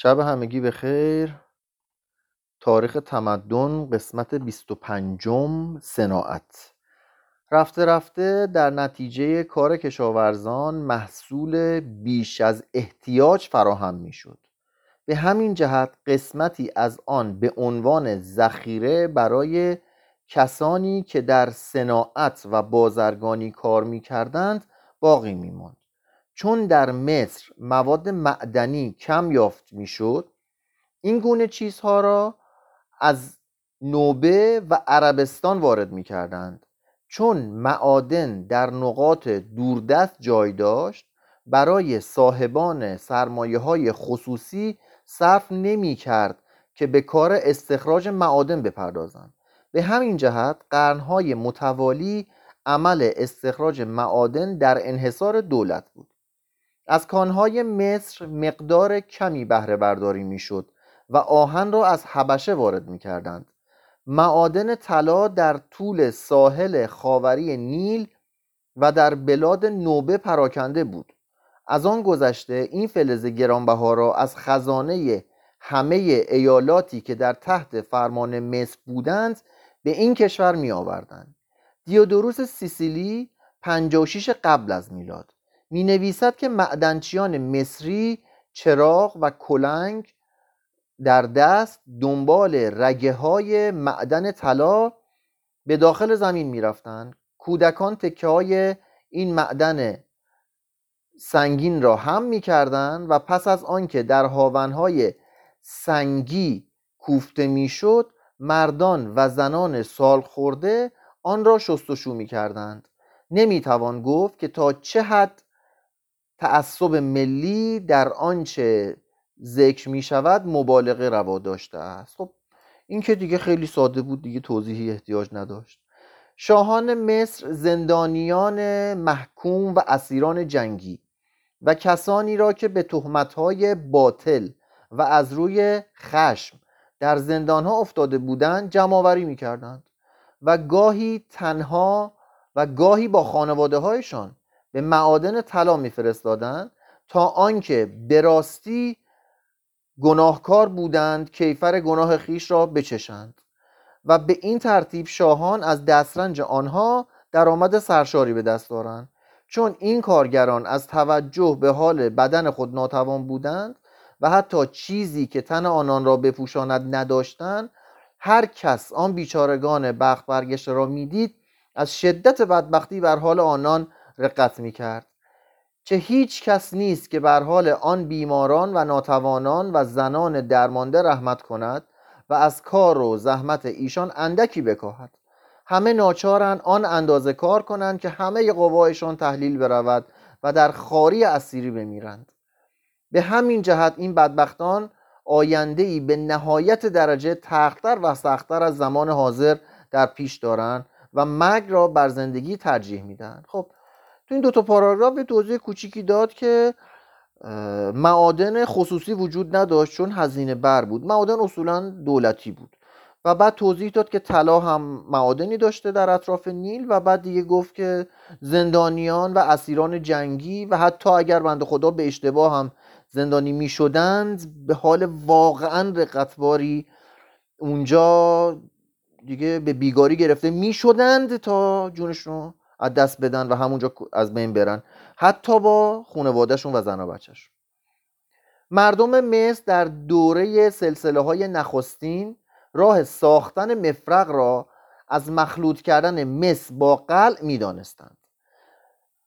شب همگی به خیر تاریخ تمدن قسمت 25 صناعت. رفته رفته در نتیجه کار کشاورزان محصول بیش از احتیاج فراهم می شد به همین جهت قسمتی از آن به عنوان ذخیره برای کسانی که در صناعت و بازرگانی کار می کردند باقی می ماند چون در مصر مواد معدنی کم یافت می‌شد این گونه چیزها را از نوبه و عربستان وارد می کردند چون معادن در نقاط دوردست جای داشت برای صاحبان سرمایه های خصوصی صرف نمی کرد که به کار استخراج معادن بپردازند. به همین جهت قرنهای متوالی عمل استخراج معادن در انحصار دولت بود. از کانهای مصر مقدار کمی بهره برداری می‌شد و آهن را از حبشه وارد می کردند معادن طلا در طول ساحل خاوری نیل و در بلاد نوبه پراکنده بود. از آن گذشته این فلز گرانبها را از خزانه همه ایالاتی که در تحت فرمان مصر بودند به این کشور می آوردند دیودوروس سیسیلی 56 قبل از میلاد. می نویسد که معدنچیان مصری چراغ و کلنگ در دست دنبال رگه های معدن طلا به داخل زمین می رفتن. کودکان تکه های این معدن سنگین را هم می کردن و پس از آنکه در هاونهای سنگی کوفته می شد مردان و زنان سال خورده آن را شستشو می کردند نمی توان گفت که تا چه حد تعصب ملی در آنچه ذکر می شود مبالغه روا داشته است. خب این که دیگه خیلی ساده بود دیگه توضیحی احتیاج نداشت. شاهان مصر زندانیان محکوم و اسیران جنگی و کسانی را که به تهمتهای باطل و از روی خشم در زندانها افتاده بودند جمعآوری می‌کردند و گاهی تنها و گاهی با خانواده هایشان به معادن طلا میفرستادند تا آنکه به راستی گناهکار بودند کیفر گناه خیش را بچشند. و به این ترتیب شاهان از دسترنج آنها درآمد سرشاری به دست دارند چون این کارگران از توجه به حال بدن خود ناتوان بودند و حتی چیزی که تن آنان را بپوشاند نداشتند هر کس آن بیچارگان بخت برگشته را می‌دید از شدت بدبختی بر حال آنان رقت می کرد چه هیچ کس نیست که بر حال آن بیماران و ناتوانان و زنان درمانده رحمت کند و از کار و زحمت ایشان اندکی بکاهد. همه ناچارن آن اندازه کار کنند که همه قوایشان تحلیل برود و در خاری اسیری بمیرند. به همین جهت این بدبختان آینده ای به نهایت درجه تختر و سختتر از زمان حاضر در پیش دارند و مرگ را بر زندگی ترجیح میدن خب تو این دوتا پاراگراف توضیح کوچیکی داد که معادن خصوصی وجود نداشت چون هزینه بر بود. معادن اصولا دولتی بود. و بعد توضیح داد که طلا هم معادنی داشته در اطراف نیل و بعد دیگه گفت که زندانیان و اسیران جنگی و حتی اگر بنده خدا به اشتباه هم زندانی می شدند به حال واقعا رقتباری اونجا دیگه به بیگاری گرفته می شدند تا جونشون از دست بدن و همونجا از بین برن. حتی با خانوادهشون و زن و بچهشون. مردم مصر در دوره سلسله های نخستین راه ساختن مفرق را از مخلوط کردن مس با قلع می‌دانستند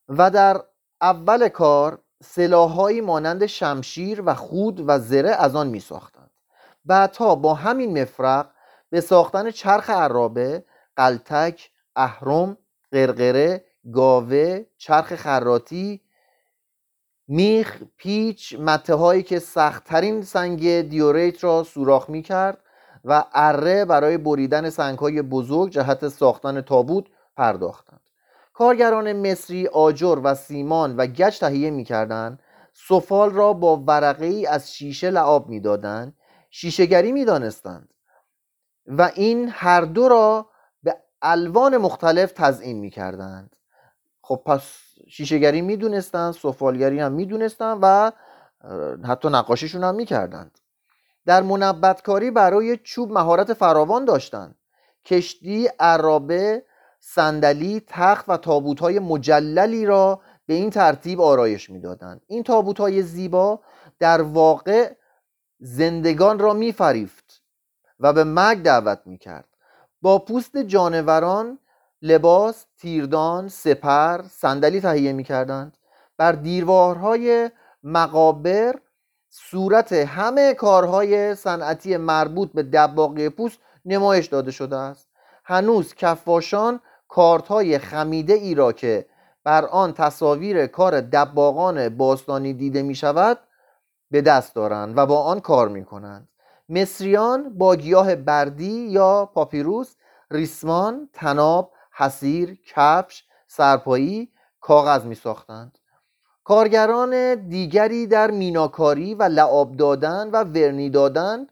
و در اول کار سلاحهایی مانند شمشیر و خود و زره از آن می ساختند بعدها با همین مفرق به ساختن چرخ عرابه قلتک اهرم قرقره گاوه چرخ خراتی میخ پیچ مته هایی که سختترین سنگ دیوریت را سوراخ می کرد و اره برای بریدن سنگ های بزرگ جهت ساختن تابوت پرداختند. کارگران مصری آجر و سیمان و گچ تهیه می‌کردند. سفال را با ورقه ای از شیشه لعاب می‌دادند. شیشهگری می‌دانستند و این هر دو را الوان مختلف تزئین می‌کردند. خب پس شیشهگری می‌دونستند سفالگری هم می‌دونستند و حتی نقاشیشون هم می‌کردند. در منبتکاری برای چوب مهارت فراوان داشتند کشتی عرابه صندلی تخت و های مجللی را به این ترتیب آرایش می‌دادند. این های زیبا در واقع زندگان را میفریفت و به مرگ دعوت می‌کرد. با پوست جانوران لباس تیردان سپر صندلی تهیه می‌کردند. بر دیوارهای مقابر صورت همه کارهای صنعتی مربوط به دباغی پوست نمایش داده شده است. هنوز کفاشان کارت های خمیده ای را که بر آن تصاویر کار دباغان باستانی دیده می شود به دست دارند و با آن کار می کنند مصریان با گیاه بردی یا پاپیروس ریسمان، تناب، حسیر، کفش، سرپایی، کاغذ می ساختند کارگران دیگری در میناکاری و لعاب دادن و ورنی دادن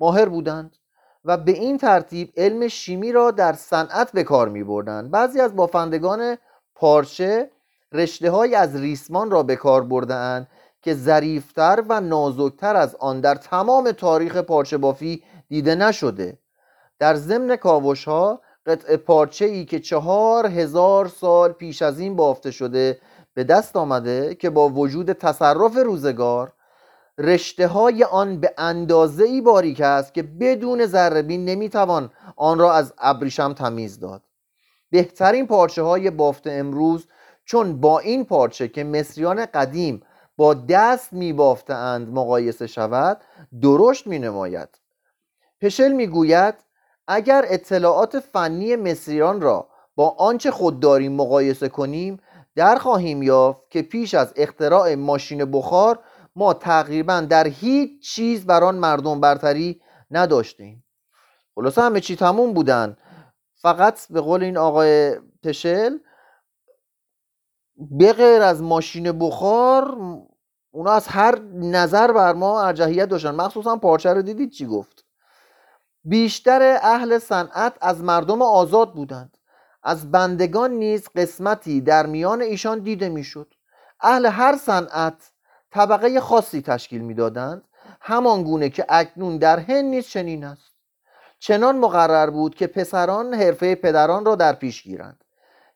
ماهر بودند و به این ترتیب علم شیمی را در صنعت به کار می بردند بعضی از بافندگان پارچه رشته های از ریسمان را به کار بردند که ظریفتر و نازکتر از آن در تمام تاریخ پارچه بافی دیده نشده. در ضمن کاوش ها قطع پارچه ای که چهار هزار سال پیش از این بافته شده به دست آمده که با وجود تصرف روزگار رشته های آن به اندازه ای باریک است که بدون ذربین نمی‌توان آن را از ابریشم تمیز داد. بهترین پارچه های بافت امروز چون با این پارچه که مصریان قدیم با دست می بافتند مقایسه شود درشت می نماید پشل می گوید اگر اطلاعات فنی مصریان را با آنچه خود داریم مقایسه کنیم در خواهیم یافت که پیش از اختراع ماشین بخار ما تقریبا در هیچ چیز بر آن مردم برتری نداشتیم. خلاصه همه چی تموم بودن. فقط به قول این آقای پشل به غیر از ماشین بخار اونا از هر نظر بر ما ارجحیت داشتن. مخصوصا پارچه رو دیدید چی گفت؟ بیشتر اهل صنعت از مردم آزاد بودند. از بندگان نیز قسمتی در میان ایشان دیده می‌شد. اهل هر صنعت طبقه خاصی تشکیل می‌دادند. همان گونه که اکنون در هند نیز چنین است. چنان مقرر بود که پسران حرفه پدران را در پیش گیرند.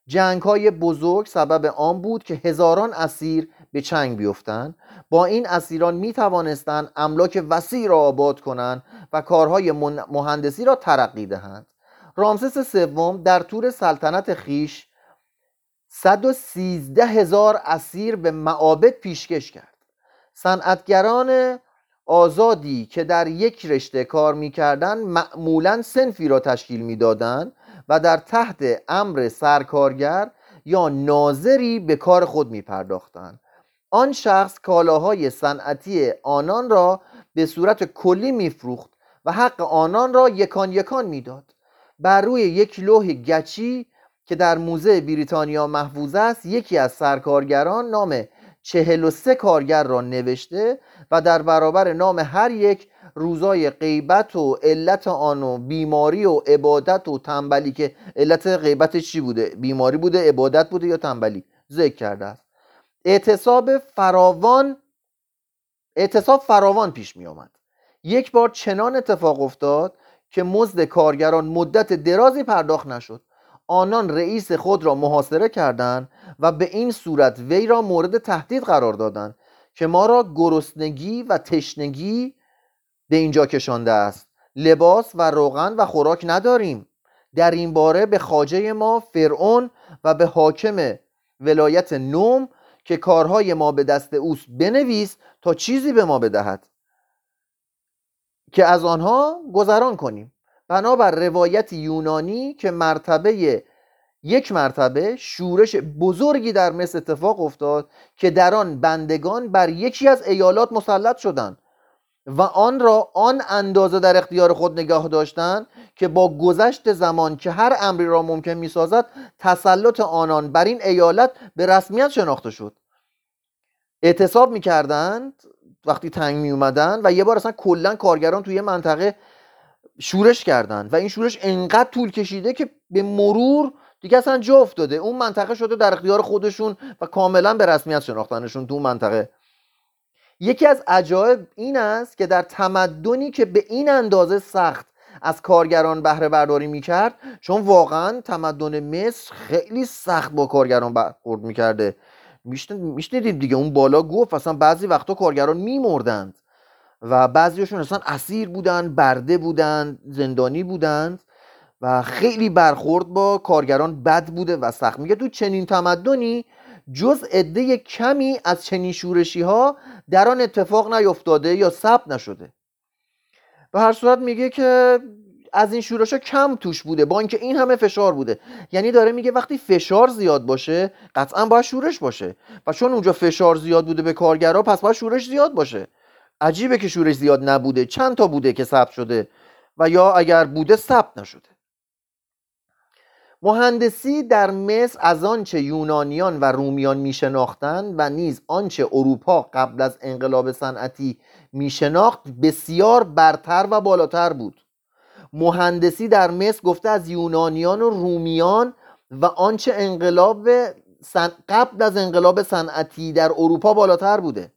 جنگ های بزرگ سبب آن بود که هزاران اسیر به چنگ بیفتند. با این اسیران می توانستند املاک وسیع را آباد کنند و کارهای مهندسی را ترقی دهند. رامسس سوم در طور سلطنت خیش 113 هزار اسیر به معابد پیشکش کرد. صنعتگران آزادی که در یک رشته کار می‌کردند معمولا سنفی را تشکیل می‌دادند و در تحت امر سرکارگر یا ناظری به کار خود می پرداختند آن شخص کالاهای صنعتی آنان را به صورت کلی میفروخت و حق آنان را یکان یکان می‌داد. بر روی یک لوح گچی که در موزه بریتانیا محفوظ است یکی از سرکارگران نام چهل و سه کارگر را نوشته و در برابر نام هر یک روزای غیبت و علت آن و بیماری و عبادت و تنبلی که علت غیبت چی بوده؟ بیماری بوده عبادت بوده یا تنبلی؟ ذکر کرده است. اعتصاب فراوان اعتصاب فراوان پیش می آمد. یک بار چنان اتفاق افتاد که مزد کارگران مدت درازی پرداخت نشد. آنان رئیس خود را محاصره کردند و به این صورت وی را مورد تهدید قرار دادند که ما را گرسنگی و تشنگی به اینجا کشانده است. لباس و روغن و خوراک نداریم. در این باره به خاجه ما فرعون و به حاکم ولایت نوم که کارهای ما به دست اوست بنویس تا چیزی به ما بدهد. که از آنها گذران کنیم. بنابر روایت یونانی که مرتبه یک مرتبه شورش بزرگی در مصر اتفاق افتاد که در آن بندگان بر یکی از ایالات مسلط شدند. و آن را آن اندازه در اختیار خود نگاه داشتند که با گذشت زمان که هر امری را ممکن می سازد تسلط آنان بر این ایالت به رسمیت شناخته شد. اعتصاب می کردند وقتی تنگ می اومدن و یه بار اصلا کلا کارگران توی منطقه شورش کردند و این شورش انقدر طول کشیده که به مرور دیگه اصلا جا افتاده. اون منطقه شده در اختیار خودشون و کاملا به رسمیت شناختنشون تو منطقه. یکی از عجایب این است که در تمدنی که به این اندازه سخت از کارگران بهره برداری می‌کرد چون واقعا تمدن مصر خیلی سخت با کارگران برخورد می‌کرده. میشنیدید دیگه اون بالا گفت اصلا بعضی وقتا کارگران میمردند و بعضیشون اصلا اسیر بودن برده بودند زندانی بودند و خیلی برخورد با کارگران بد بوده و سخت. میگه تو چنین تمدنی جز عده کمی از چنین شورشی ها در آن اتفاق نیفتاده یا ثبت نشده. به هر صورت میگه که از این شورش ها کم توش بوده با اینکه این همه فشار بوده. یعنی داره میگه وقتی فشار زیاد باشه قطعا باید شورش باشه. و چون اونجا فشار زیاد بوده به کارگرها پس باید شورش زیاد باشه. عجیبه که شورش زیاد نبوده. چند تا بوده که ثبت شده و یا اگر بوده ثبت نشده. مهندسی در مصر از آنچه یونانیان و رومیان میشناختند و نیز آنچه اروپا قبل از انقلاب صنعتی میشناخت بسیار برتر و بالاتر بود. مهندسی در مصر گفته از یونانیان و رومیان و آنچه انقلاب قبل از انقلاب صنعتی در اروپا بالاتر بوده.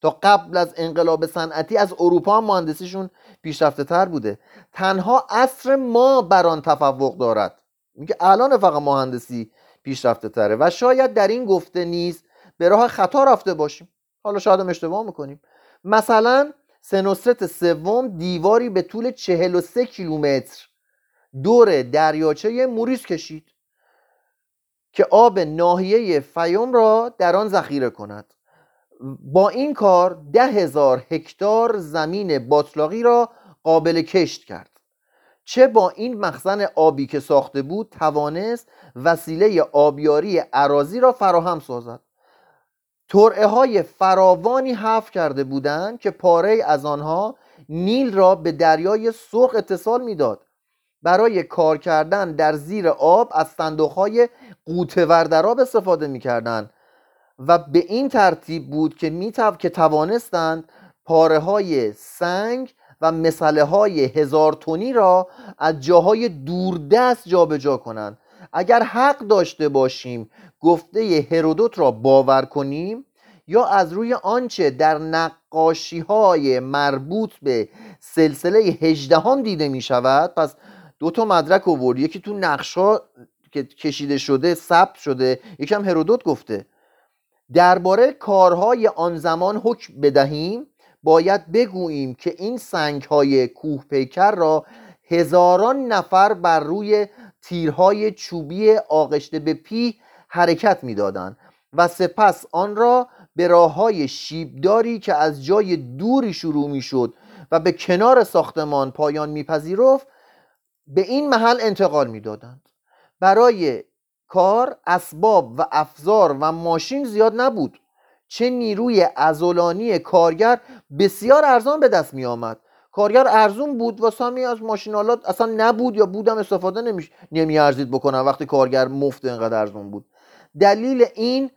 تا قبل از انقلاب صنعتی از اروپا مهندسیشون پیشرفته تر بوده. تنها عصر ما بر آن تفوق دارد. میگه الان فقط مهندسی پیشرفته تره و شاید در این گفته نیز به راه خطا رفته باشیم. حالا شاید هم اشتباه می‌کنیم. مثلا سنوسترت سوم دیواری به طول 43 کیلومتر دور دریاچه موریس کشید که آب ناحیه فیوم را در آن ذخیره کند. با این کار ده هزار هکتار زمین باطلاقی را قابل کشت کرد. چه با این مخزن آبی که ساخته بود توانست وسیله آبیاری عراضی را فراهم سازد. ترعه های فراوانی حف کرده بودند که پاره از آنها نیل را به دریای سرخ اتصال می‌داد. برای کار کردن در زیر آب از صندوق های قوتور استفاده می‌کردند و به این ترتیب بود که میتو که توانستند پاره های سنگ و مسئله های هزار تونی را از جاهای دوردست جابجا کنند. اگر حق داشته باشیم گفته هرودوت را باور کنیم یا از روی آنچه در نقاشی های مربوط به سلسله هجدهم دیده می شود پس دو تا مدرک آورد یکی تو نقش که کشیده شده ثبت شده یکم هرودوت گفته. درباره کارهای آن زمان حکم بدهیم. باید بگوییم که این سنگ های کوه پیکر را هزاران نفر بر روی تیرهای چوبی آغشته به پی حرکت می‌دادند و سپس آن را به راه های شیبداری که از جای دوری شروع می‌شد و به کنار ساختمان پایان میپذیرفت به این محل انتقال می‌دادند. برای کار اسباب و افزار و ماشین زیاد نبود. چه نیروی ازولانی کارگر بسیار ارزان به دست می آمد کارگر ارزون بود و سامی از ماشینالات اصلا نبود یا بودم استفاده نمی, نمی ارزید بکنن وقتی کارگر مفت اینقدر ارزون بود. دلیل این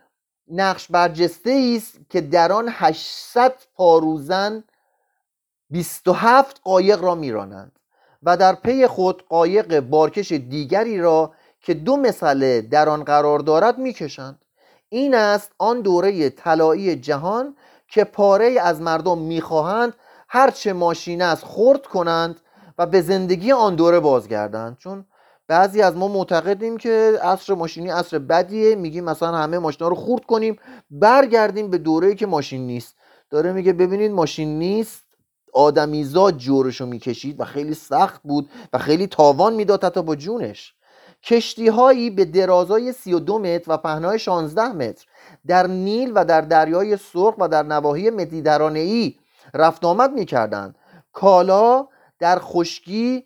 نقش برجسته است که در آن 800 پاروزن 27 قایق را میرانند و در پی خود قایق بارکش دیگری را که دو مسئله در آن قرار دارد می‌کشند. این است آن دوره طلایی جهان که پاره از مردم می‌خواهند هرچه ماشین است خرد کنند و به زندگی آن دوره بازگردند. چون بعضی از ما معتقدیم که عصر ماشینی عصر بدیه میگیم مثلا همه ماشینا رو خورد کنیم برگردیم به دوره‌ای که ماشین نیست. داره میگه ببینید ماشین نیست آدمیزاد جورشو می‌کشید و خیلی سخت بود و خیلی تاوان می‌داد حتی با جونش. کشتی هایی به درازای 32 متر و پهنای 16 متر در نیل و در دریای سرخ و در نواحی مدیترانه ای رفت آمد می‌کردند. کالا در خشکی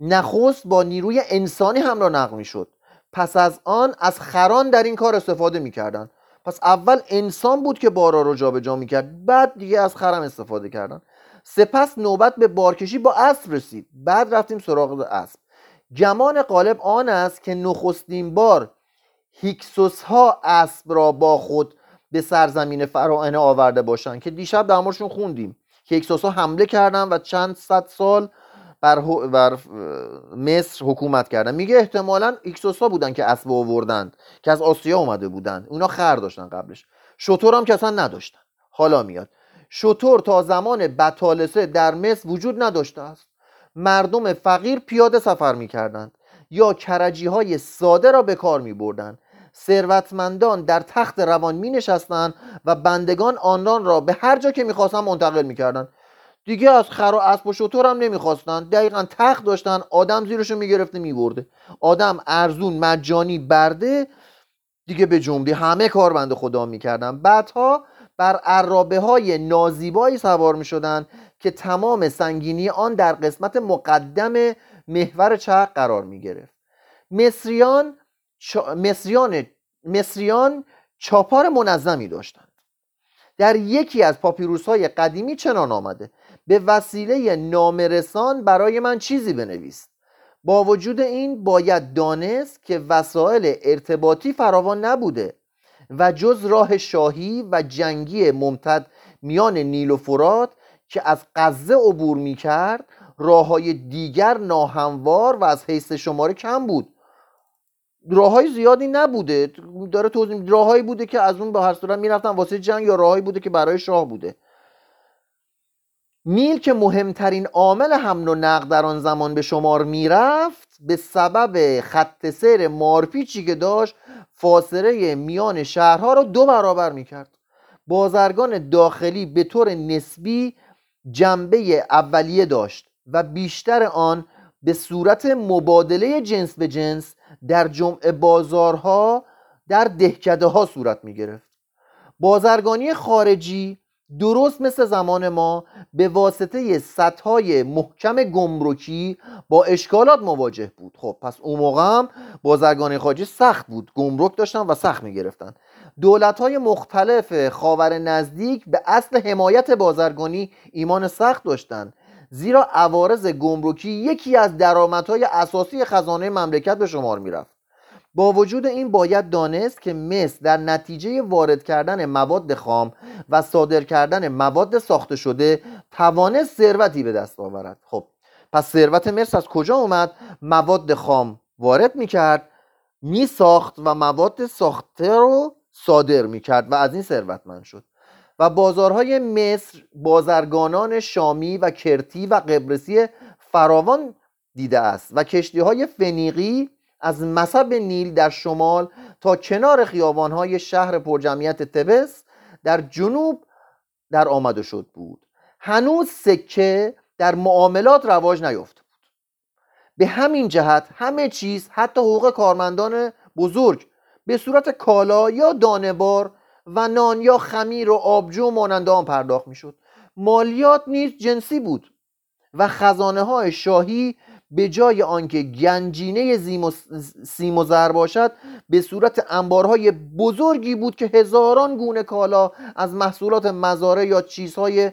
نخست با نیروی انسانی هم را نقل می‌شد. پس از آن از خران در این کار استفاده می‌کردند. پس اول انسان بود که بارا رو جابجا می‌کرد بعد دیگه از خرم استفاده کردن سپس نوبت به بارکشی با اسب رسید. بعد رفتیم سراغ اسب. گمان غالب آن است که نخستین بار هیکسوس ها اسب را با خود به سرزمین فراعنه آورده باشند که دیشب در موردشون خوندیم که هیکسوس ها حمله کردن و چند صد سال بر, بر مصر حکومت کردن. میگه احتمالا هیکسوس ها بودن که اسب آوردند که از آسیا اومده بودند. اونا خر داشتن قبلش. شطور هم که اصلا نداشتن. حالا میاد. شطور تا زمان بطالسه در مصر وجود نداشته است. مردم فقیر پیاده سفر می کردند یا کرجی های ساده را به کار می بردند ثروتمندان در تخت روان می نشستند و بندگان آنان را به هر جا که می‌خواستن منتقل می‌کردند. دیگه از خر و اسب و شطور هم نمی‌خواستن دقیقا تخت داشتن آدم زیرشو می‌گرفته میبرده. آدم ارزون مجانی برده دیگه به جمله همه کار بنده خدا می‌کردن. بعدها بر عرابه های نازیبایی سوار می‌شدن که تمام سنگینی آن در قسمت مقدم محور چرخ قرار می‌گرفت. مصریان چا... مصریان مصریان چاپار منظمی داشتند. در یکی از پاپیروس های قدیمی چنان آمده. به وسیله نامرسان برای من چیزی بنویس. با وجود این باید دانست که وسایل ارتباطی فراوان نبوده. و جز راه شاهی و جنگی ممتد میان نیل و فرات که از غزه عبور می کرد راه های دیگر ناهموار و از حیث شماره کم بود. راه های زیادی نبوده. داره توضیح راههایی بوده که از اون به هر صورت می‌رفتن واسه جنگ یا راههایی بوده که برای شاه بوده. نیل که مهمترین عامل حمل و نقل در آن زمان به شمار می‌رفت به سبب خط سیر مارپیچی که داشت فاصله میان شهرها را دو برابر می‌کرد. بازرگان داخلی به طور نسبی جنبه اولیه داشت و بیشتر آن به صورت مبادله جنس به جنس در جمع بازارها در دهکده ها صورت می گرفت بازرگانی خارجی درست مثل زمان ما به واسطه سطح محکم گمرکی با اشکالات مواجه بود. خب پس اون موقع هم بازرگانی خارجی سخت بود. گمرک داشتن و سخت می گرفتن دولت های مختلف خاور نزدیک به اصل حمایت بازرگانی ایمان سخت داشتند زیرا عوارض گمرکی یکی از درآمدهای اساسی خزانه مملکت به شمار می‌رفت. با وجود این باید دانست که مصر در نتیجه وارد کردن مواد خام و صادر کردن مواد ساخته شده توانست ثروتی به دست آورد. خب پس ثروت مصر از کجا اومد؟ مواد خام وارد می‌کرد میساخت و مواد ساخته رو صادر می‌کرد و از این ثروتمند شد. و بازارهای مصر بازرگانان شامی و کرتی و قبرسی فراوان دیده است و کشتی های فنیقی از مصب نیل در شمال تا کنار خیابانهای شهر پرجمعیت تبس در جنوب در آمده شد بود. هنوز سکه در معاملات رواج نیافته بود. به همین جهت همه چیز حتی حقوق کارمندان بزرگ به صورت کالا یا دانهبار و نان یا خمیر و آبجو مانند آن پرداخت می‌شد. مالیات نیز جنسی بود و خزانه های شاهی به جای آنکه گنجینه سیم و زر باشد به صورت انبارهای بزرگی بود که هزاران گونه کالا از محصولات مزاره یا چیزهای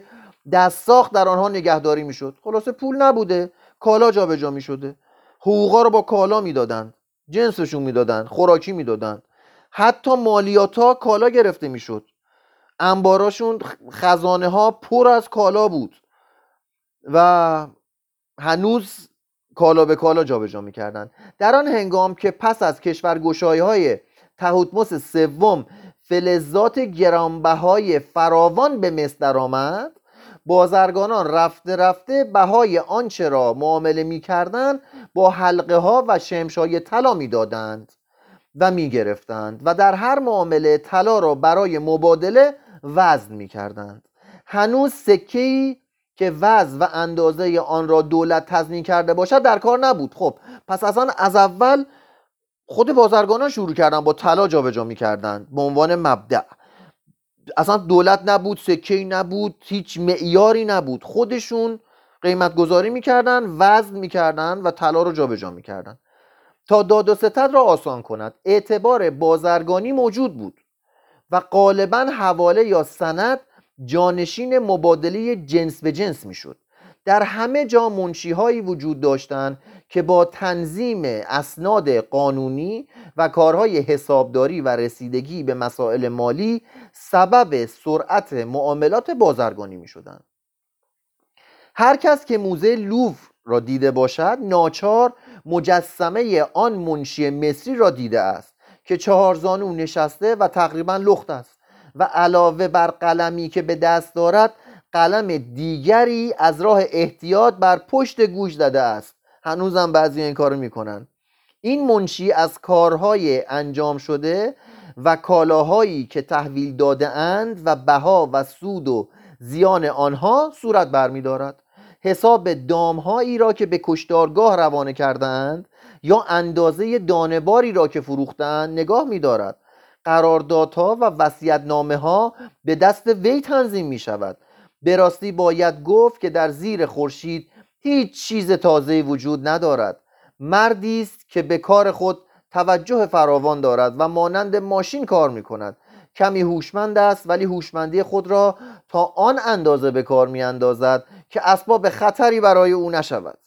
دست ساخت در آنها نگهداری می‌شد. خلاصه پول نبوده کالا جابجا می شده حقوقا رو با کالا می‌دادند جنسشون می‌دادند خوراکی می‌دادند. حتی مالیات ها کالا گرفته می‌شد. انباراشون خزانه ها پر از کالا بود و هنوز کالا به کالا جابجا می‌کردند در آن هنگام که پس از کشورگشایی های تهوتموس سوم فلزات گرانبهای فراوان به مصر درآمد بازرگانان رفته رفته بهای آنچه را معامله می‌کردند با حلقه ها و شمشای طلا می‌دادند و می‌گرفتند و در هر معامله طلا را برای مبادله وزن می‌کردند. هنوز سکه که وزن و اندازه آن را دولت تضمین کرده باشد در کار نبود. خب پس اصلا از اول خود بازرگانان شروع کردن با طلا جابجا می‌کردند به عنوان مبدع. اصلا دولت نبود سکه نبود هیچ معیاری نبود. خودشون قیمت گذاری می‌کردن وزن می‌کردن و طلا رو جابجا می‌کردن. تا داد و ستد را آسان کند. اعتبار بازرگانی موجود بود و غالبا حواله یا سند جانشین مبادله جنس به جنس می‌شد در همه جا منشی هایی وجود داشتند که با تنظیم اسناد قانونی و کارهای حسابداری و رسیدگی به مسائل مالی سبب سرعت معاملات بازرگانی می شدند. هر کس که موزه لوف را دیده باشد ناچار مجسمه آن منشی مصری را دیده است که چهار زانو نشسته و تقریبا لخت است و علاوه بر قلمی که به دست دارد قلم دیگری از راه احتیاط بر پشت گوش زده است. هنوزم بعضی این کارو می‌کنن. این منشی از کارهای انجام شده و کالاهایی که تحویل داده اند و بها و سود و زیان آنها صورت برمیدارد حساب دامهایی را که به کشتارگاه روانه کردند یا اندازه دانباری را که فروختند نگاه میدارد قراردادها و وصیت‌نامه ها به دست وی تنظیم می شود به راستی باید گفت که در زیر خورشید هیچ چیز تازه وجود ندارد. مردی است که به کار خود توجه فراوان دارد و مانند ماشین کار می کند کمی هوشمند است ولی هوشمندی خود را تا آن اندازه به کار می اندازد که اسباب خطری برای او نشود.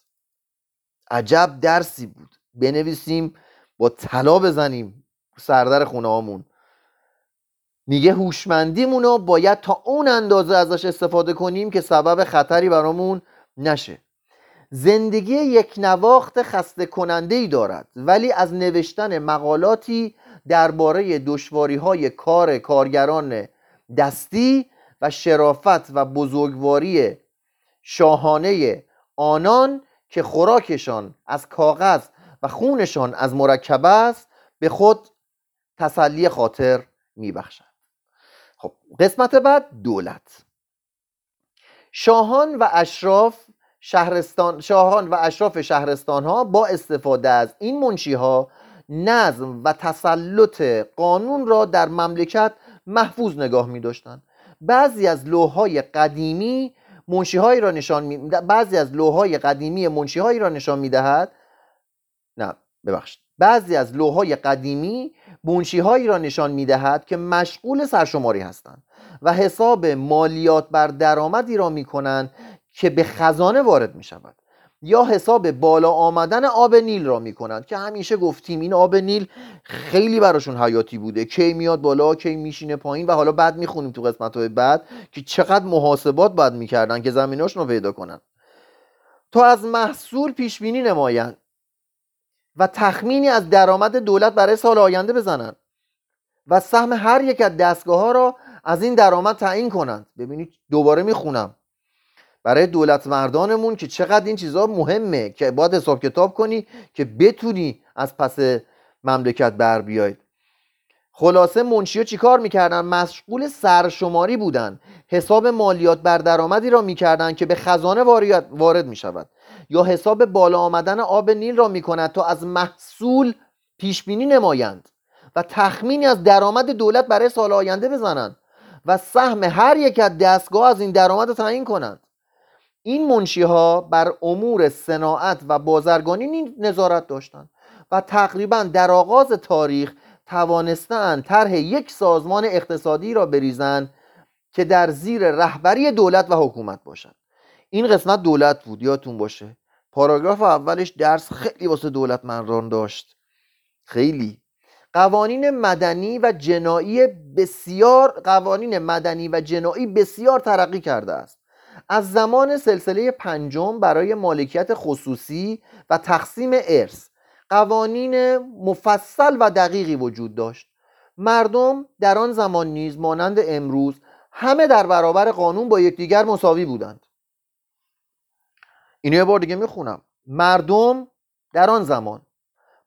عجب درسی بود. بنویسیم با طلا بزنیم. سردر خونه هامون. میگه هوشمندیمون رو باید تا اون اندازه ازش استفاده کنیم که سبب خطری برامون نشه. زندگی یک نواخت خسته کننده ای دارد ولی از نوشتن مقالاتی درباره دشواری های کار کارگران دستی و شرافت و بزرگواری شاهانه آنان که خوراکشان از کاغذ و خونشان از مرکب است به خود تسلی خاطر میبخشد خب قسمت بعد دولت. شاهان و اشراف شهرستان شاهان و اشراف شهرستان ها با استفاده از این منشی ها نظم و تسلط قانون را در مملکت محفوظ نگاه می داشتن. بعضی از لوهای قدیمی منشی را نشان می... بعضی از لوهای قدیمی منشی را نشان می دهد نه ببخشید. بعضی از لوهای قدیمی منشی هایی را نشان می دهد که مشغول سرشماری هستند و حساب مالیات بر درآمدی را می کنند که به خزانه وارد می شود یا حساب بالا آمدن آب نیل را می کنند که همیشه گفتیم این آب نیل خیلی براشون حیاتی بوده کی میاد بالا کی میشینه پایین و حالا بعد می‌خونیم تو قسمت های بعد که چقدر محاسبات باید می‌کردن که زمیناشون رو پیدا کنن. تا از محصول پیش بینی نمایند. و تخمینی از درآمد دولت برای سال آینده بزنند و سهم هر یک از دستگاه ها را از این درآمد تعیین کنند. ببینید دوباره می‌خونم. برای دولت مردانمون که چقدر این چیزها مهمه که باید حساب کتاب کنی که بتونی از پس مملکت بر بیاید خلاصه منشیا چیکار می‌کردن؟ مشغول سرشماری بودن. حساب مالیات بر درآمدی را می‌کردن که به خزانه وارد می‌شود. یا حساب بالا آمدن آب نیل را می‌کند تا از محصول پیش بینی نمایند و تخمینی از درآمد دولت برای سال آینده بزنند و سهم هر یک از دستگاه از این درآمد تعیین کنند. این منشی ها بر امور صناعت و بازرگانی نظارت داشتند و تقریبا در آغاز تاریخ توانستند طرح یک سازمان اقتصادی را بریزند که در زیر رهبری دولت و حکومت باشد. این قسمت دولت بود یادتون باشه. پاراگراف اولش درس خیلی واسه دولت مردان داشت. خیلی. قوانین مدنی و جنایی بسیار قوانین مدنی و جنایی بسیار ترقی کرده است. از زمان سلسله پنجم برای مالکیت خصوصی و تقسیم ارث قوانین مفصل و دقیقی وجود داشت. مردم در آن زمان نیز مانند امروز همه در برابر قانون با یکدیگر مساوی بودند. اینو یه بار دیگه می‌خونم. مردم در آن زمان.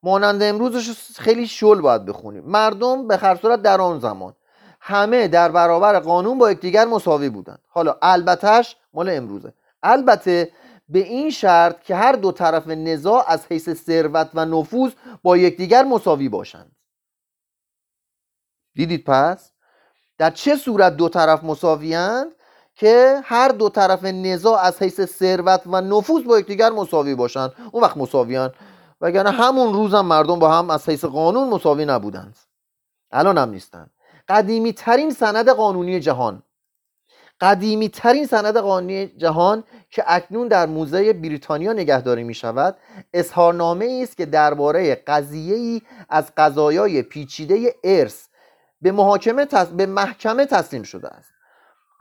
مانند امروزش خیلی شل باید بخونیم. مردم به هر صورت در آن زمان. همه در برابر قانون با یکدیگر مساوی بودند. حالا البتهش مال امروزه. البته به این شرط که هر دو طرف نزاع از حیث ثروت و نفوذ با یکدیگر مساوی باشند. دیدید پس؟ در چه صورت دو طرف مساویند که هر دو طرف نزاع از حیث ثروت و نفوذ با یکدیگر مساوی باشند. اون وقت مساویان. وگرنه همون روزم هم مردم با هم از حیث قانون مساوی نبودند. الان هم نیستند قدیمی ترین سند قانونی جهان. قدیمی ترین سند قانونی جهان که اکنون در موزه بریتانیا نگهداری می شود اظهارنامه است که درباره قضیه ای از قضایای پیچیده ارث به محاکمه به محکمه تسلیم شده است.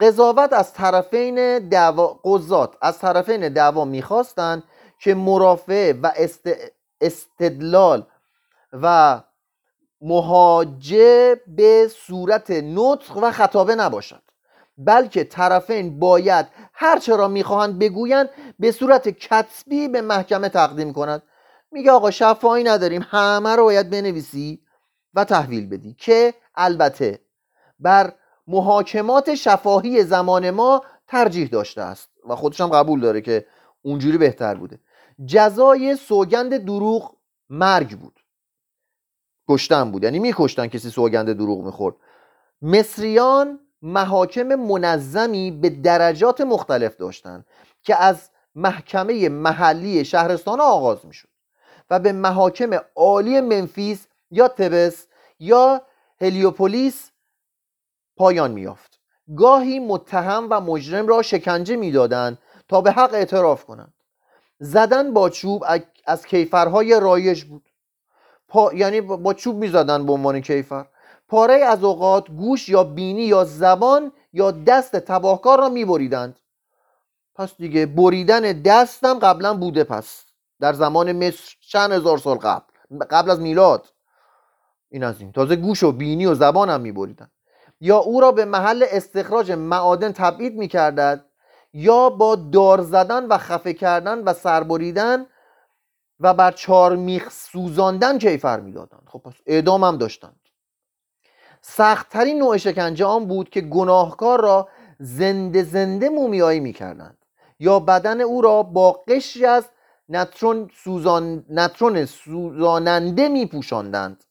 قضاوت از طرفین دعوا قضات از طرفین دعوا می‌خواستند که مرافعه و استدلال و مهاجه به صورت نطق و خطابه نباشد. بلکه طرفین باید هر چرا می‌خواهند بگویند به صورت کتبی به محکمه تقدیم کنند. میگه آقا شفایی نداریم همه رو باید بنویسی و تحویل بدی که البته بر محاکمات شفاهی زمان ما ترجیح داشته است و خودش هم قبول داره که اونجوری بهتر بوده. جزای سوگند دروغ مرگ بود. کشتن بود. یعنی میکشتن کسی سوگند دروغ می‌خورد. مصریان محاکم منظمی به درجات مختلف داشتند که از محکمه محلی شهرستان آغاز می‌شد و به محاکم عالی منفیس یا تبس یا هلیوپولیس پایان میافت گاهی متهم و مجرم را شکنجه می‌دادند تا به حق اعتراف کنند. زدن با چوب از کیفرهای رایج بود. پا... یعنی با چوب می‌زدن به عنوان کیفر. پاره از اوقات گوش یا بینی یا زبان یا دست تباهکار را میبریدند. پس دیگه بریدن دستم قبلا بوده پس. در زمان مصر چند هزار سال قبل قبل از میلاد. این از این. تازه گوش و بینی و زبان هم میبریدن. یا او را به محل استخراج معادن تبعید می‌کردد یا با دار زدن و خفه کردن و سربریدن و بر چارمیخ سوزاندن کیفر می‌دادند. خب پس اعدام هم داشتند. سختترین نوع شکنجه آن بود که گناهکار را زنده زنده مومیایی می‌کردند یا بدن او را با قشری از نترون, سوزان... نترون سوزاننده میپوشاندند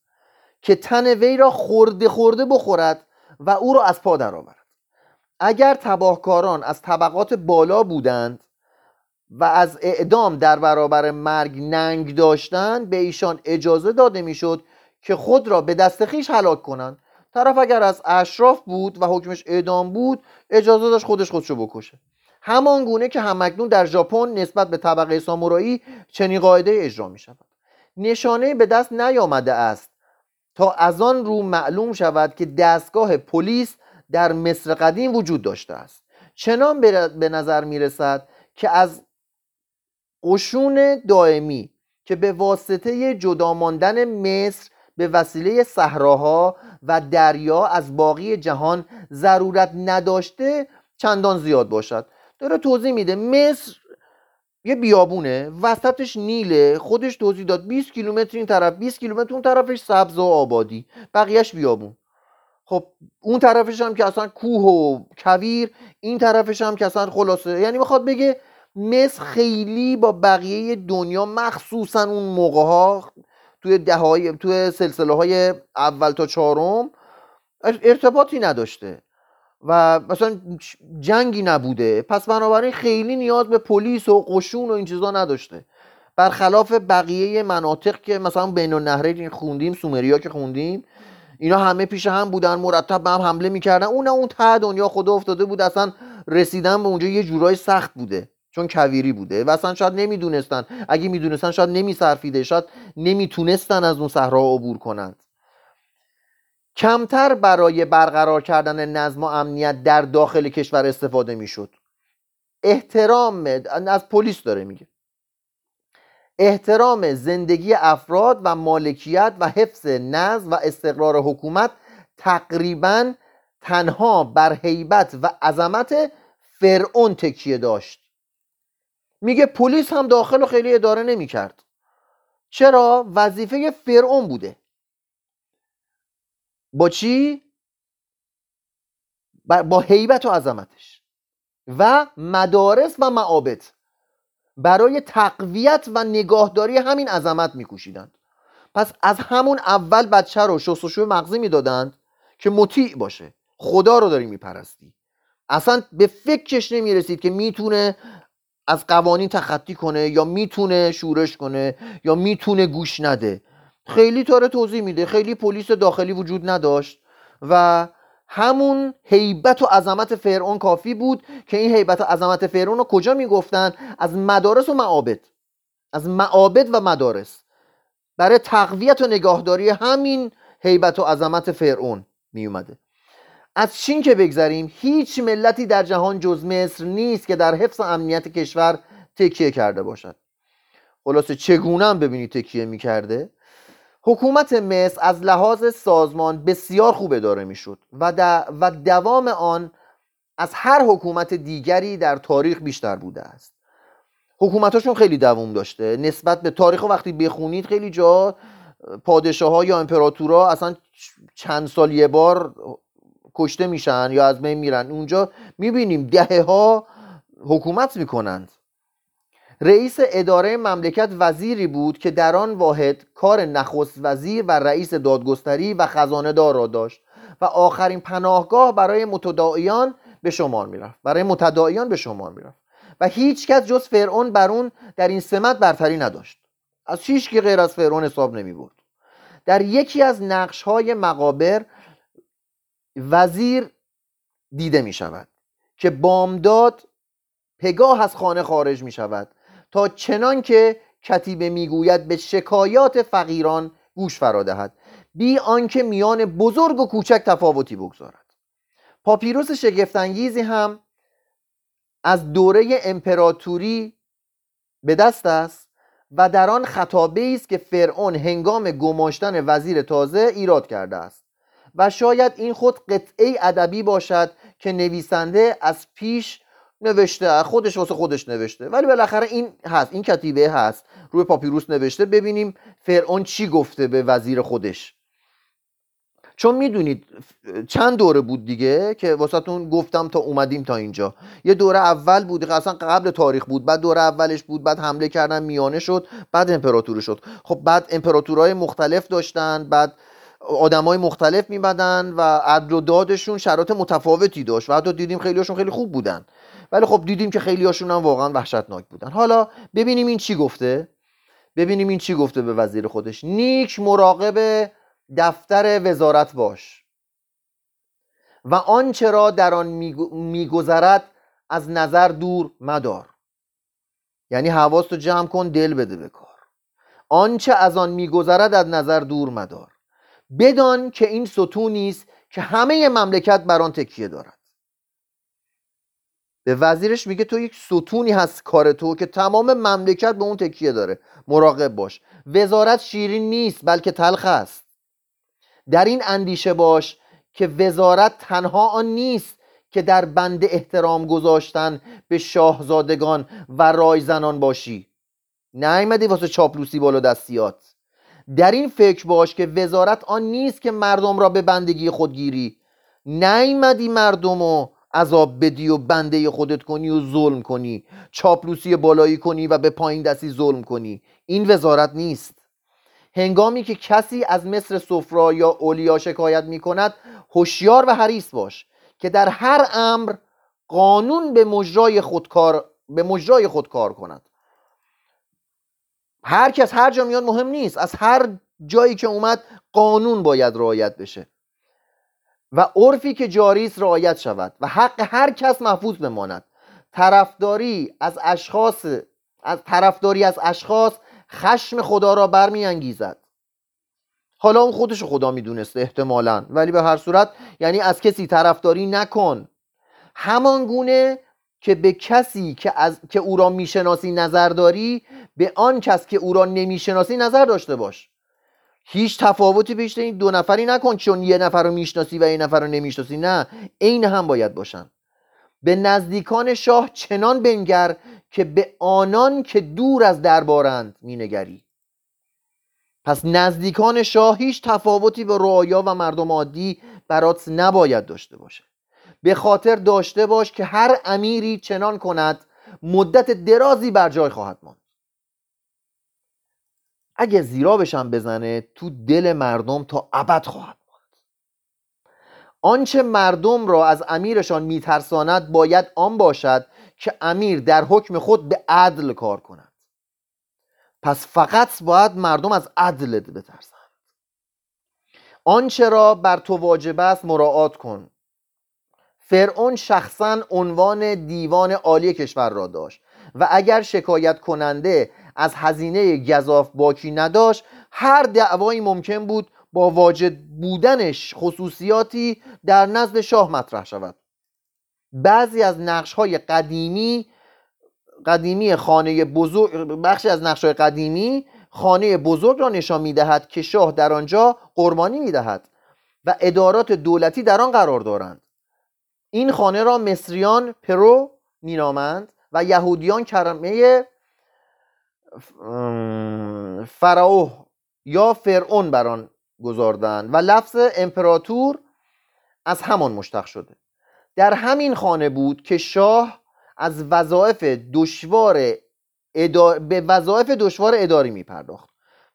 که تن وی را خورده خورده بخورد و او را از پا درآورد. اگر تباهکاران از طبقات بالا بودند و از اعدام در برابر مرگ ننگ داشتند به ایشان اجازه داده می‌شد که خود را به دست خیش هلاک کنند. طرف اگر از اشراف بود و حکمش اعدام بود اجازه داشت خودش خودشو بکشه. همان گونه که همکنون در ژاپن نسبت به طبقه سامورایی چنین قاعده اجرا می شود نشانه به دست نیامده است تا از آن رو معلوم شود که دستگاه پلیس در مصر قدیم وجود داشته است. چنان به نظر می رسد که از قشون دائمی که به واسطه جدا ماندن مصر به وسیله صحراها و دریا از باقی جهان ضرورت نداشته چندان زیاد باشد. داره توضیح میده مصر یه بیابونه وسطش نیله خودش توضیح داد 20 کیلومتر این طرف 20 کیلومتر اون طرفش سبز و آبادی. بقیهش بیابون. خب اون طرفش هم که اصلا کوه و کویر این طرفش هم که اصلا خلاصه. یعنی می‌خواد بگه مصر خیلی با بقیه دنیا مخصوصا اون موقع ها توی دههای توی سلسله های اول تا چهارم ارتباطی نداشته. و مثلا جنگی نبوده. پس بنابراین خیلی نیاز به پلیس و قشون و این چیزا نداشته. برخلاف بقیه مناطق که مثلا بین النهرین خوندیم سومریا که خوندیم اینا همه پیش هم بودن مرتب به هم حمله می‌کردن. اون اون ته دنیا خدا افتاده بود اصلا رسیدن به اونجا یه جورای سخت بوده. چون کویری بوده. و اصلا شاید نمی‌دونستن. اگه می‌دونستن شاید نمیصرفیده شاید نمی‌تونستن از اون صحرا عبور کنند. کمتر برای برقرار کردن نظم و امنیت در داخل کشور استفاده می‌شد. احترام از پلیس داره میگه. احترام زندگی افراد و مالکیت و حفظ نظم و استقرار حکومت تقریبا تنها بر حیبت و عظمت فرعون تکیه داشت. میگه پلیس هم داخل و خیلی اداره نمی‌کرد. چرا؟ وظیفه فرعون بوده. با چی؟ با حیبت و عظمتش. و مدارس و معابد. برای تقویت و نگاهداری همین عظمت میکوشیدند. پس از همون اول بچه رو شستشوی مغزی می‌دادند که مطیع باشه. خدا رو داری میپرستی. اصلا به فکرش نمی‌رسید که می‌تونه از قوانین تخطی کنه یا می‌تونه شورش کنه یا می‌تونه گوش نده. خیلی طور توضیح میده. خیلی پلیس داخلی وجود نداشت و همون هیبت و عظمت فرعون کافی بود که این هیبت و عظمت فرعون رو کجا می‌گفتن؟ از مدارس و معابد. از معابد و مدارس. برای تقویت و نگاهداری همین هیبت و عظمت فرعون میومده از چین که بگذریم هیچ ملتی در جهان جز مصر نیست که در حفظ امنیت کشور تکیه کرده باشد. خلاصه چگونه هم ببینید تکیه می‌کرده؟ حکومت مصر از لحاظ سازمان بسیار خوب اداره می‌شد و, و دوام آن از هر حکومت دیگری در تاریخ بیشتر بوده است. حکومتاشون خیلی دووم داشته. نسبت به تاریخ وقتی بخونید خیلی جا پادشاه ها یا امپراتورها اصلا چند سال یه بار کشته میشن یا از بین میرن. اونجا می‌بینیم دهه ها حکومت می‌کنند. رئیس اداره مملکت وزیری بود که در آن واحد کار نخست وزیر و رئیس دادگستری و خزانه دار را داشت و آخرین پناهگاه برای متداعیان به شمار می‌رفت. برای متداعیان به شمار می‌رفت. و هیچ کس جز فرعون بر اون در این سمت برتری نداشت. از هیچ که غیر از فرعون حساب نمی برد در یکی از نقش های مقابر وزیر دیده می شود که بامداد پگاه از خانه خارج می شود تا چنان که کتیبه می‌گوید به شکایات فقیران گوش فرا بی آنکه میان بزرگ و کوچک تفاوتی بگذارد. پاپیروس شگفتانگیزی هم از دوره امپراتوری به دست است و در آن خطابه است که فرعون هنگام گماشتن وزیر تازه ایراد کرده است و شاید این خود قطعه ادبی باشد که نویسنده از پیش نوشته خودش واسه خودش نوشته. ولی بالاخره این هست این کتیبه هست. روی پاپیروس نوشته. ببینیم فرعون چی گفته به وزیر خودش. چون می‌دونید چند دوره بود دیگه که واسهتون گفتم تا اومدیم تا اینجا. یه دوره اول بود اصلا قبل تاریخ بود. بعد دوره اولش بود بعد حمله کردن میانه شد بعد امپراتوری شد. خب بعد امپراتورهای مختلف داشتن بعد آدمای مختلف میبدن و عدل و دادشون شرایط متفاوتی داشت و حتی دیدیم خیلیاشون خیلی خوب بودن. ولی خب دیدیم که خیلی هاشون هم واقعا وحشتناک بودن. حالا ببینیم این چی گفته. ببینیم این چی گفته به وزیر خودش. نیک مراقب دفتر وزارت باش. و آنچه را در آن میگذرد از نظر دور مدار. یعنی حواست رو جمع کن دل بده به کار. آنچه از آن میگذرد از نظر دور مدار. بدان که این ستونی است که همه مملکت بر آن تکیه دارد. به وزیرش میگه تو یک ستونی هست کار تو که تمام مملکت به اون تکیه داره. مراقب باش. وزارت شیرین نیست بلکه تلخ است. در این اندیشه باش که وزارت تنها آن نیست که در بند احترام گذاشتن به شاهزادگان و رایزنان باشی. نیامدی واسه چاپلوسی بالا دستیات در این فکر باش که وزارت آن نیست که مردم را به بندگی خودگیری. نیامدی مردم رو عذاب بدی و بنده خودت کنی و ظلم کنی. چاپلوسی بالایی کنی و به پایین دستی ظلم کنی. این وزارت نیست. هنگامی که کسی از مصر سفرا یا اولیا شکایت می کند هوشیار و حریص باش که در هر امر قانون به مجرای خودکار به مجرای خود کار کند. هر کس هر جا میاد مهم نیست. از هر جایی که اومد قانون باید رعایت بشه. و عرفی که جاری است رعایت شود و حق هر کس محفوظ بماند. طرفداری از اشخاص از طرفداری از اشخاص خشم خدا را برمیانگیزد. حالا اون خودش خدا می‌دونسته احتمالا ولی به هر صورت یعنی از کسی طرفداری نکن. همان گونه که به کسی که, از... که او را می‌شناسی نظر داری به آن کس که او را نمی‌شناسی نظر داشته باش. هیچ تفاوتی پیش این دو نفری نکن چون یه نفر رو می‌شناسی و یه نفر رو نمی‌شناسی نه. عین هم باید باشن. به نزدیکان شاه چنان بنگر که به آنان که دور از دربارند مینگری. پس نزدیکان شاه هیچ تفاوتی به رعایا و مردم عادی برات نباید داشته باشه. به خاطر داشته باش که هر امیری چنان کند مدت درازی بر جای خواهد ماند. اگه زیرا بشم بزنه تو دل مردم تا ابد خواهد ماند آنچه مردم را از امیرشان میترساند باید آن باشد که امیر در حکم خود به عدل کار کند. پس فقط باید مردم از عدل بترسند. آنچه را بر تو واجب است مراعات کن. فرعون شخصا عنوان دیوان عالی کشور را داشت و اگر شکایت کننده از هزینه گذاف باکی نداشت هر دعوایی ممکن بود با واجد بودنش خصوصیاتی در نزد شاه مطرح شود. بعضی از نقش های قدیمی قدیمی خانه بزرگ بخشی از نقش های قدیمی خانه بزرگ را نشان می‌دهد که شاه در آنجا قربانی می‌دهد و ادارات دولتی در آن قرار دارند. این خانه را مصریان پرو مینامند و یهودیان کرمه فراو یا فرعون بر آن گذاردند و لفظ امپراتور از همان مشتق شده. در همین خانه بود که شاه از وظایف دشوار به وظایف دشوار اداری می پرداخت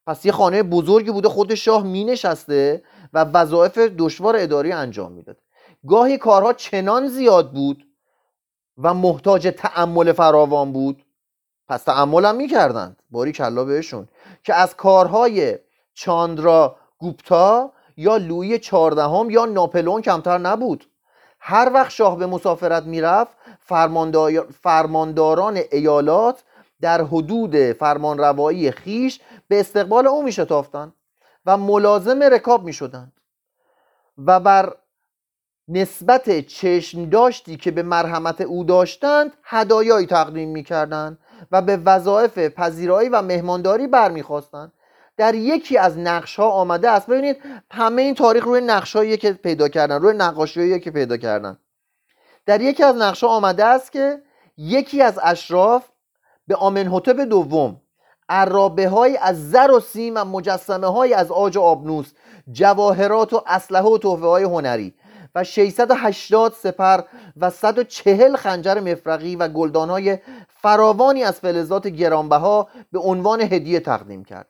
پس یه خانه بزرگی بوده خود شاه می نشسته و وظایف دشوار اداری انجام می‌داد. گاهی کارها چنان زیاد بود و محتاج تعمل فراوان بود پس تعمل هم می‌کردند. باری کلا بهشون. که از کارهای چاندرا گوپتا یا لوی چهاردهم یا ناپلون کمتر نبود. هر وقت شاه به مسافرت می‌رفت فرمانداران ایالات در حدود فرمانروایی خیش به استقبال او میشتافتند و ملازم رکاب می‌شدند. و بر نسبت چشم داشتی که به مرحمت او داشتند هدایایی تقدیم می‌کردند و به وظایف پذیرایی و مهمانداری برمیخواستند در یکی از نقش ها آمده است. ببینید همه این تاریخ روی نقش که پیدا کردن روی نقاشی که پیدا کردن. در یکی از نقش ها آمده است که یکی از اشراف به آمنحتب دوم عرابه های از زر و سیم و مجسمه های از آج و آبنوس جواهرات و اسلحه و تحفه های هنری و 680 سپر و 140 خنجر مفرقی و گلدان های فراوانی از فلزات گرانبها به عنوان هدیه تقدیم کرد.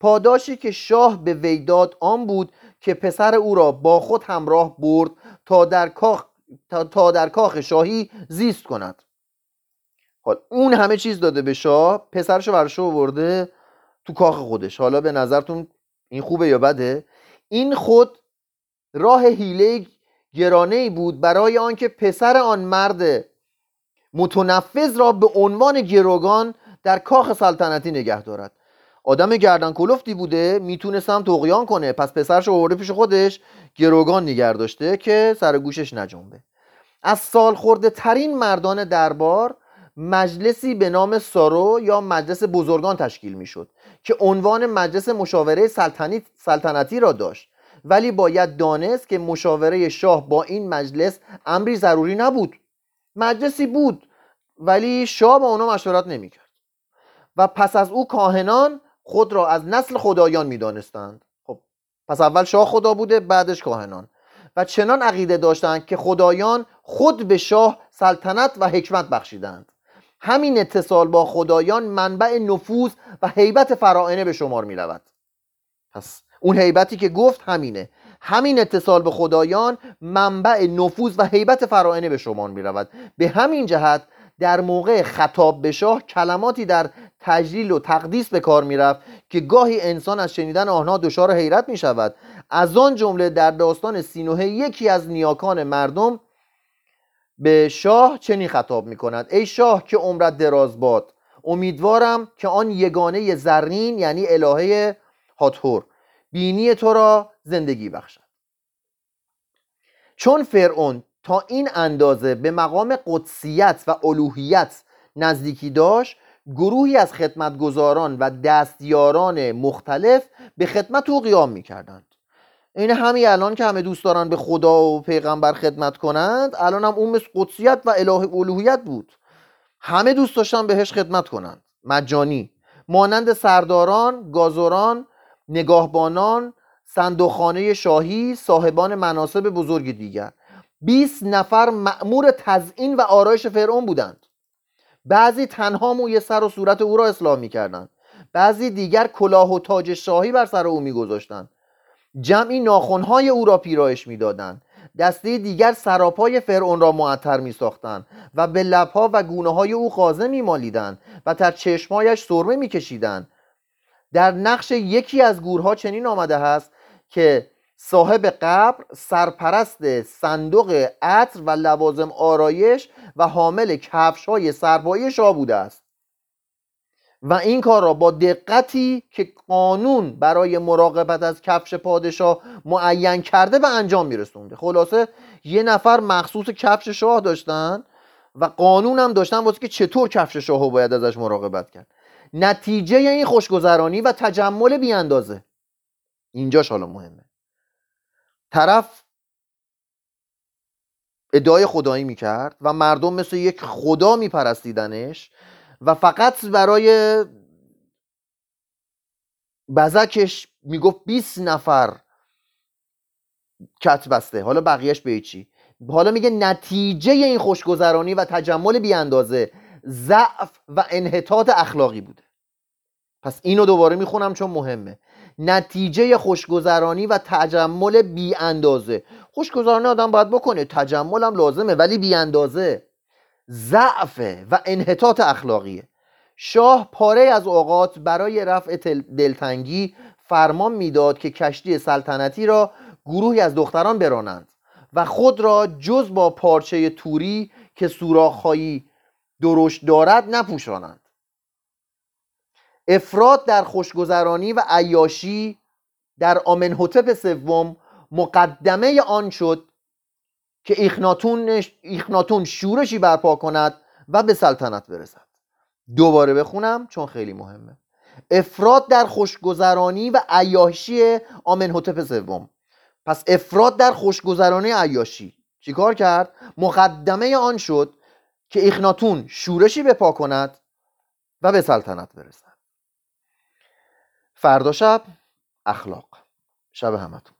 پاداشی که شاه به ویداد آن بود که پسر او را با خود همراه برد تا در کاخ, تا در کاخ شاهی زیست کند. حال اون همه چیز داده به شاه پسرشو برشو برده تو کاخ خودش. حالا به نظرتون این خوبه یا بده؟ این خود راه هیله گرانه ای بود برای آنکه پسر آن مرد متنفذ را به عنوان گروگان در کاخ سلطنتی نگه دارد. آدم گردن کلفتی بوده می‌تونستم تقیان کنه. پس پسرش آورده پیش خودش گروگان نگر داشته که سر گوشش نجنبه. از سال خورده ترین مردان دربار مجلسی به نام سارو یا مجلس بزرگان تشکیل می‌شد که عنوان مجلس مشاوره سلطنتی را داشت. ولی باید دانست که مشاوره شاه با این مجلس امری ضروری نبود. مجلسی بود ولی شاه با اونا مشورت نمی‌کرد. و پس از او کاهنان خود را از نسل خدایان می‌دانستند. خب پس اول شاه خدا بوده بعدش کاهنان. و چنان عقیده داشتند که خدایان خود به شاه سلطنت و حکمت بخشیدند. همین اتصال با خدایان منبع نفوذ و حیبت فرائنه به شمار می رود پس اون حیبتی که گفت همینه. همین اتصال به خدایان منبع نفوذ و حیبت فرائنه به شمار می رود به همین جهت در موقع خطاب به شاه کلماتی در تجلیل و تقدیس به کار می‌رفت که گاهی انسان از شنیدن آنها دچار حیرت می شود از آن جمله در داستان سینوه یکی از نیاکان مردم به شاه چنین خطاب می کند ای شاه که عمرت دراز باد امیدوارم که آن یگانه زرین یعنی الهه هاتور بینی تو را زندگی بخشد. چون فرعون تا این اندازه به مقام قدسیت و الوهیت نزدیکی داشت گروهی از خدمتگزاران و دستیاران مختلف به خدمت او قیام می‌کردند. این همین الان که همه دوست دارن به خدا و پیغمبر خدمت کنند الان هم اون مثل قدسیت و اله الوهیت بود. همه دوست داشتن بهش خدمت کنند. مجانی مانند سرداران گازوران نگاهبانان صندوقخانه شاهی صاحبان مناسب بزرگ دیگر. 20 نفر مأمور تزئین و آرایش فرعون بودند. بعضی تنها موی سر و صورت او را اصلاح می‌کردند. بعضی دیگر کلاه و تاج شاهی بر سر او میگذاشتند. جمعی ناخونهای او را پیرایش می‌دادند. دسته دیگر سراپای فرعون را معطر می ساختند و به لبها و گونه های او خازه می مالیدن و در چشمایش سرمه می کشیدن. در نقش یکی از گورها چنین آمده است که صاحب قبر سرپرست صندوق عطر و لوازم آرایش و حامل کفش های سربایی شاه بوده است. و این کار را با دقتی که قانون برای مراقبت از کفش پادشاه معین کرده و انجام میرسونده. خلاصه یه نفر مخصوص کفش شاه داشتن و قانون هم داشتن واسه که چطور کفش شاه باید ازش مراقبت کرد. نتیجه این خوشگذرانی و تجمل بیاندازه. اینجاش حالا مهمه. طرف ادعای خدایی می‌کرد و مردم مثل یک خدا میپرستیدنش و فقط برای بزکش می‌گفت 20 نفر کت بسته. حالا بقیهش به چی حالا میگه نتیجه این خوشگذرانی و تجمل بیاندازه. ضعف و انحطاط اخلاقی بوده. پس اینو دوباره می‌خونم چون مهمه. نتیجه خوشگذرانی و تجمل بی اندازه خوشگذرانی آدم باید بکنه تجمل هم لازمه ولی بی اندازه ضعف و انحطاط اخلاقیه. شاه پاره از اوقات برای رفع دلتنگی فرمان می‌داد که کشتی سلطنتی را گروهی از دختران برانند و خود را جز با پارچه توری که سوراخهایی درشت دارد نپوشانند. افراد در خوشگذرانی و عیاشی در آمنهوتپ سوم مقدمه آن شد که ایخناتون, ایخناتون شورشی برپا کند و به سلطنت برسد. دوباره بخونم چون خیلی مهمه. افراد در خوشگذرانی و عیاشی آمنهوتپ سوم. پس افراد در خوشگذرانی عیاشی چیکار کرد؟ مقدمه آن شد که ایخناتون شورشی بپا کند و به سلطنت برسد. فردا شب اخلاق. شب همتون.